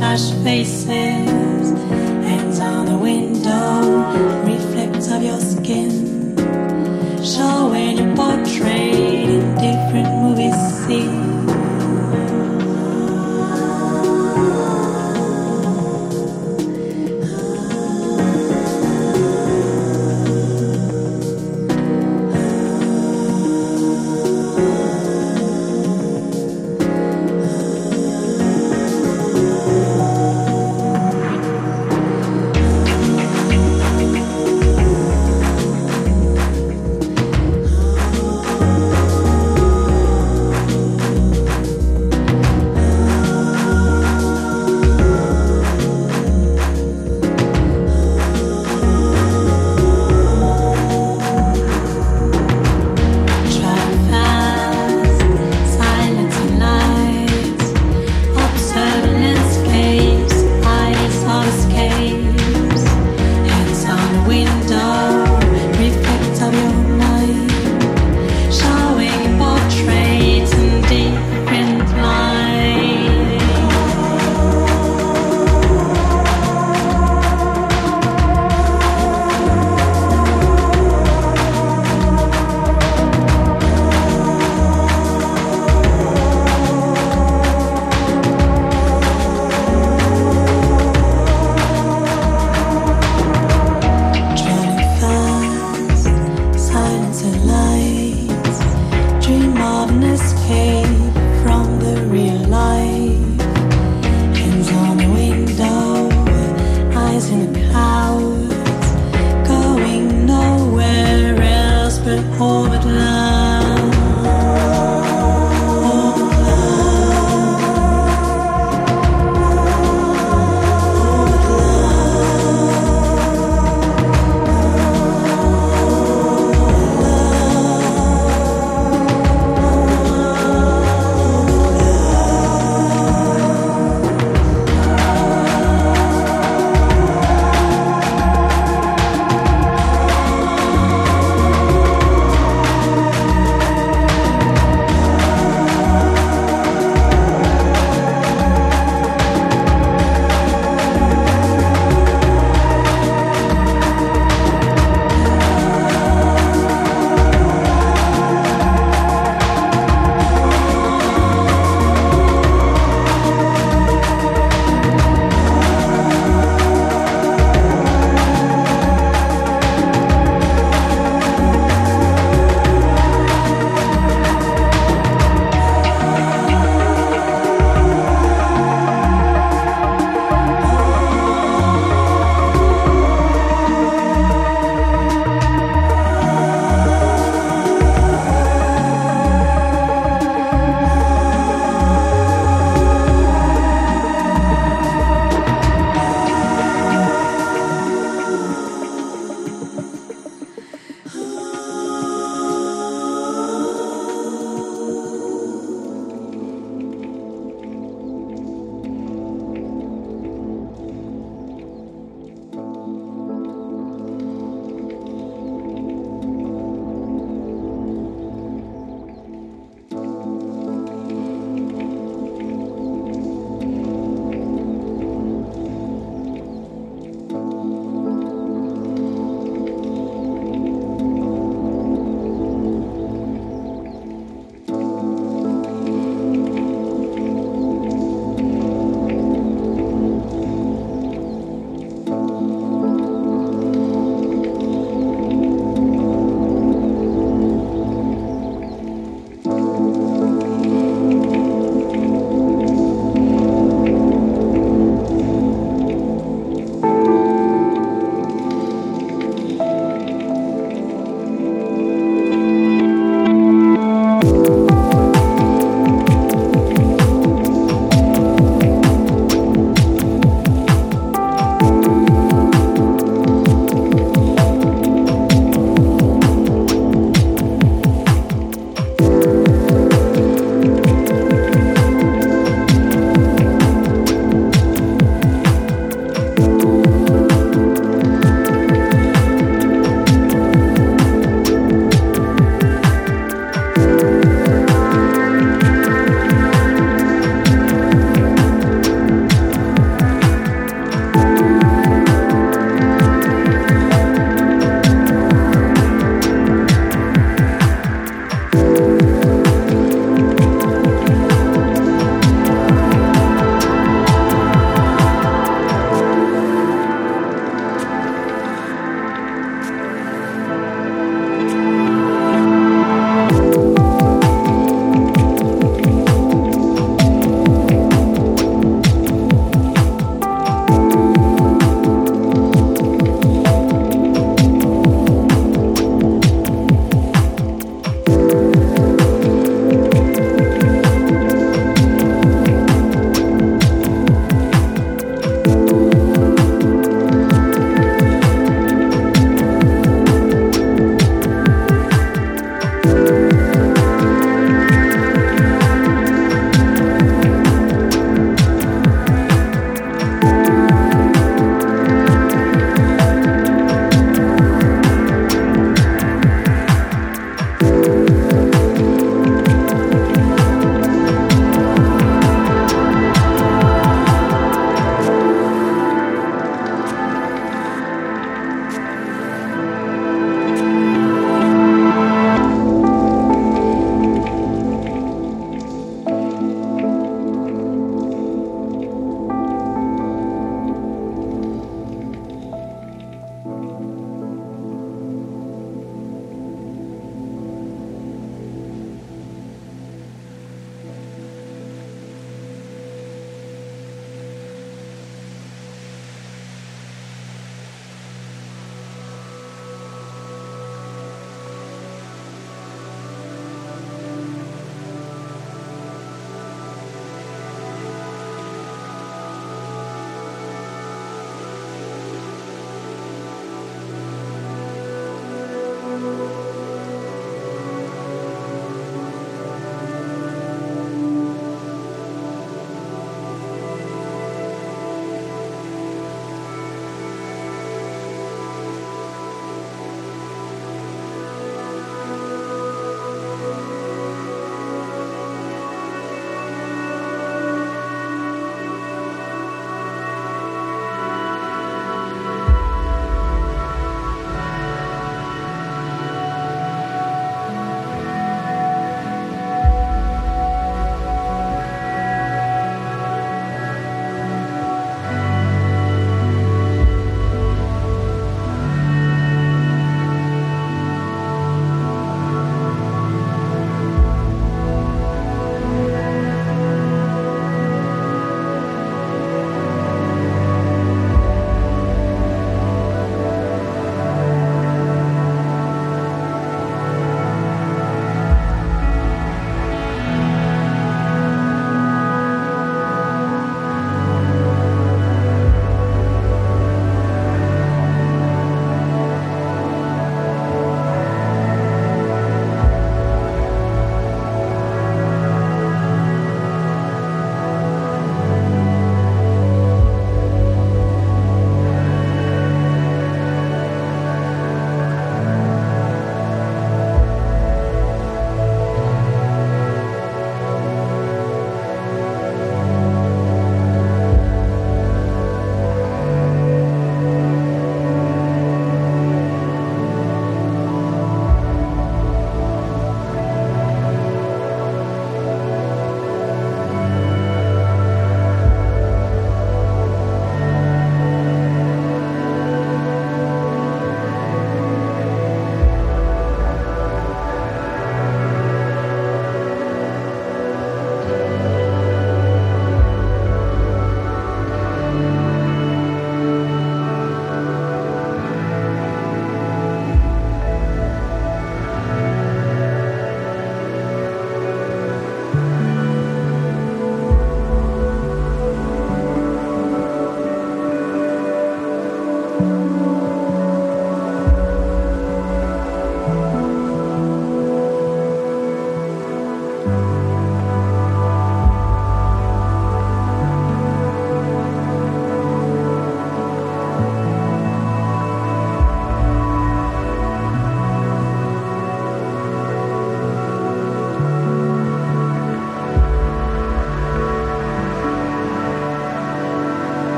flash faces, hands on the window, reflects of your skin, showing your portrait in different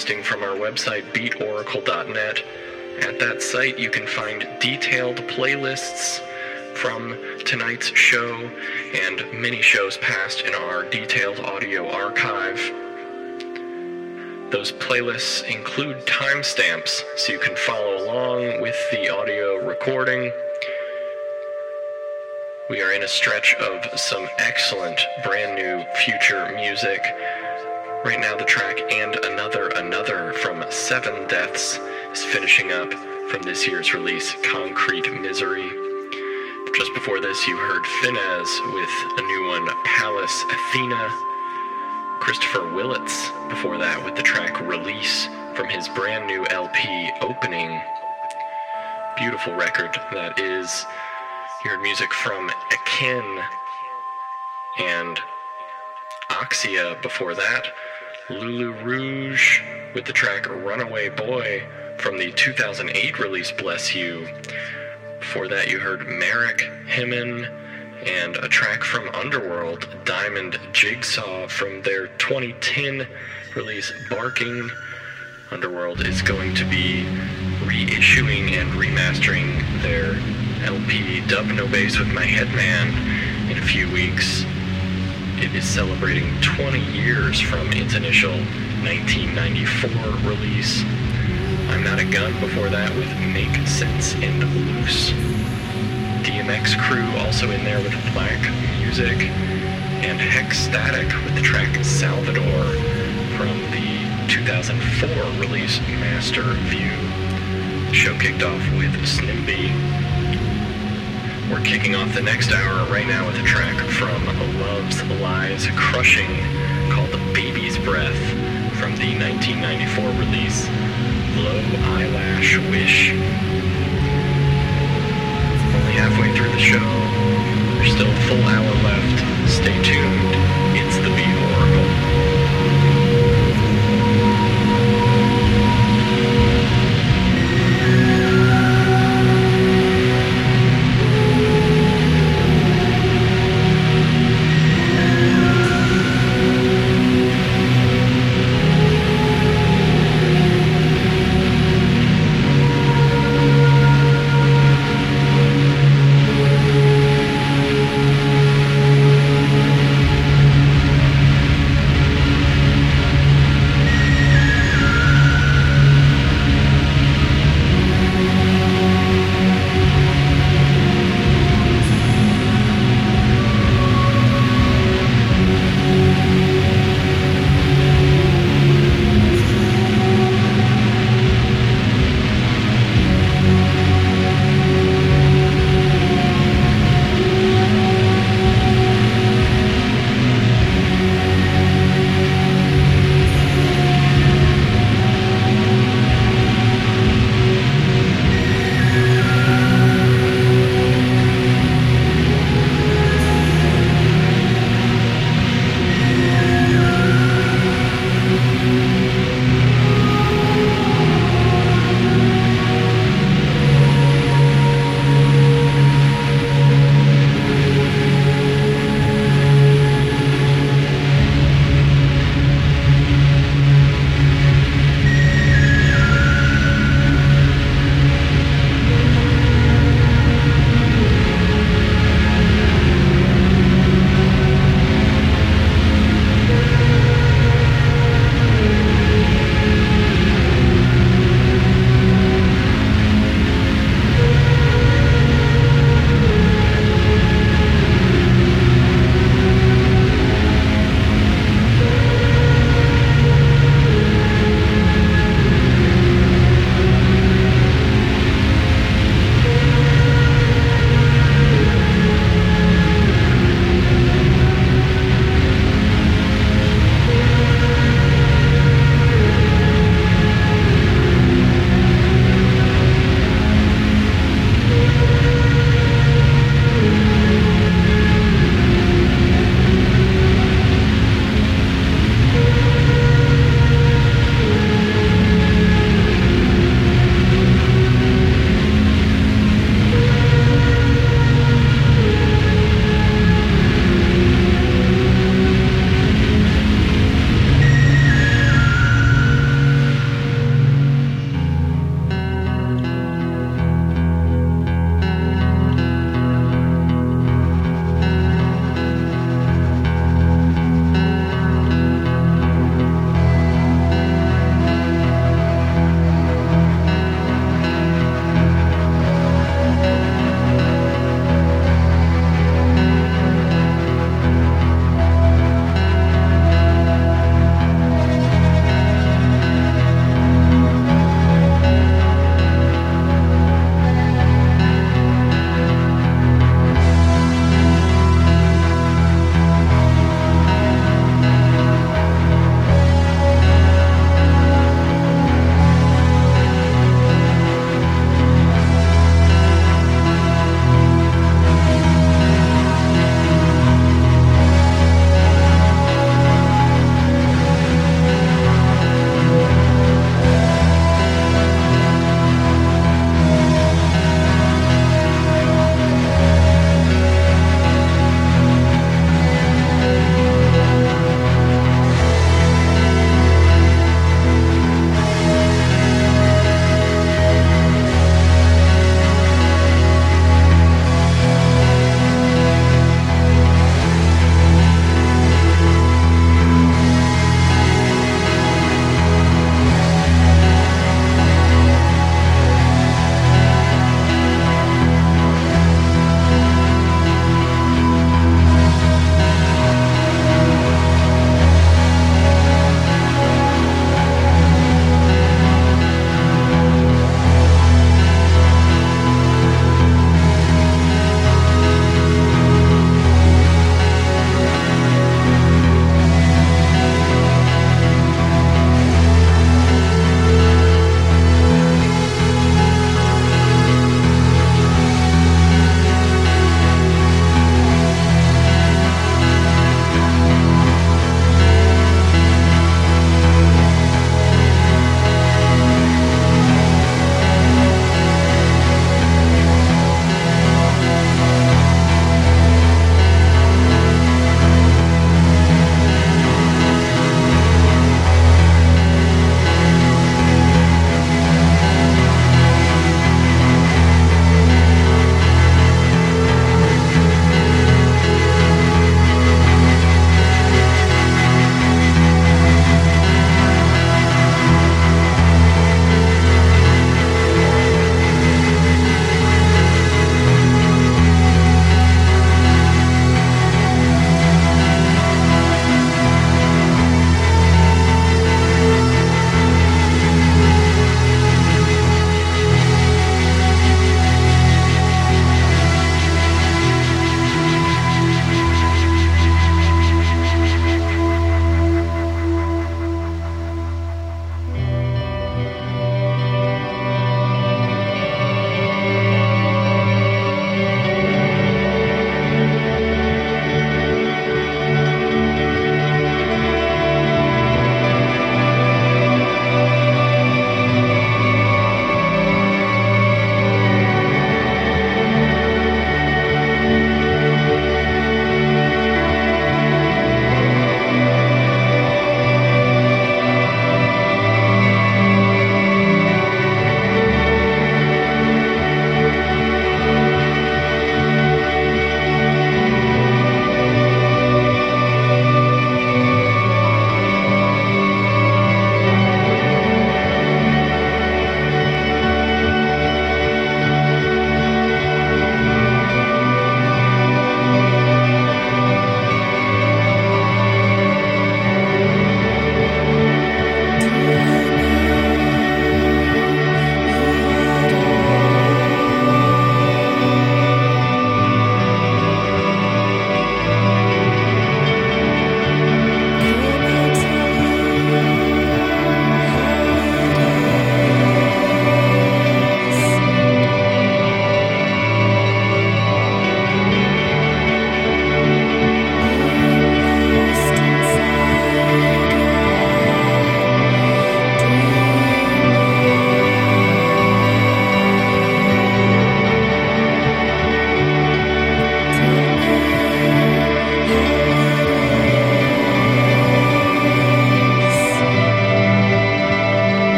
podcasting from our website, beatoracle.net. At that site, you can find detailed playlists from tonight's show and many shows past in our detailed audio archive. Those playlists include timestamps so you can follow along with the audio recording. We are in a stretch of some excellent brand new future music. Right now, the track And Another Another from Sevendeaths is finishing up from this year's release, Concrete Mystery. Just before this, you heard Fennesz with a new one, Pallas Athene. Christopher Willits before that with the track Release from his brand new LP Opening. Beautiful record that is. You heard music from Akin and Oxia before that. Lulu Rouge with the track Runaway Boy from the 2008 release Bless You. Before that, you heard Marek Hemmann and a track from Underworld, Diamond Jigsaw, from their 2010 release Barking. Underworld is going to be reissuing and remastering their LP Dubnobasswithmyheadman in a few weeks. It is celebrating 20 years from its initial 1994 release. I'm Not a Gun before that with Make Sense and Loose. DMX crew also in there with black music, and Hexstatic with the track Salvador from the 2004 release Master View. The show kicked off with Snimby. We're kicking off the next hour right now with a track from Love's Lies Crushing called The Baby's Breath from the 1994 release Low Eyelash Wish Only halfway through the show.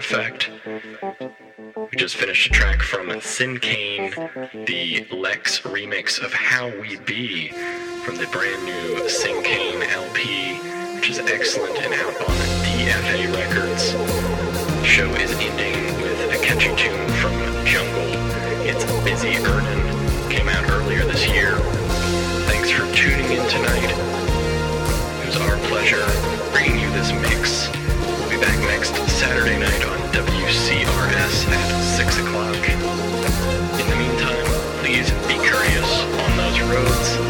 effect. We just finished a track from Sinkane, the Lex remix of How We Be from the brand new Sinkane LP, which is excellent and out on DFA Records. The show is ending with a catchy tune from Jungle. It's Busy Earning, came out earlier this year. Thanks for tuning in tonight. It was our pleasure bringing you this mix back next Saturday night on WCRS at 6 o'clock. In the meantime, please be curious on those roads.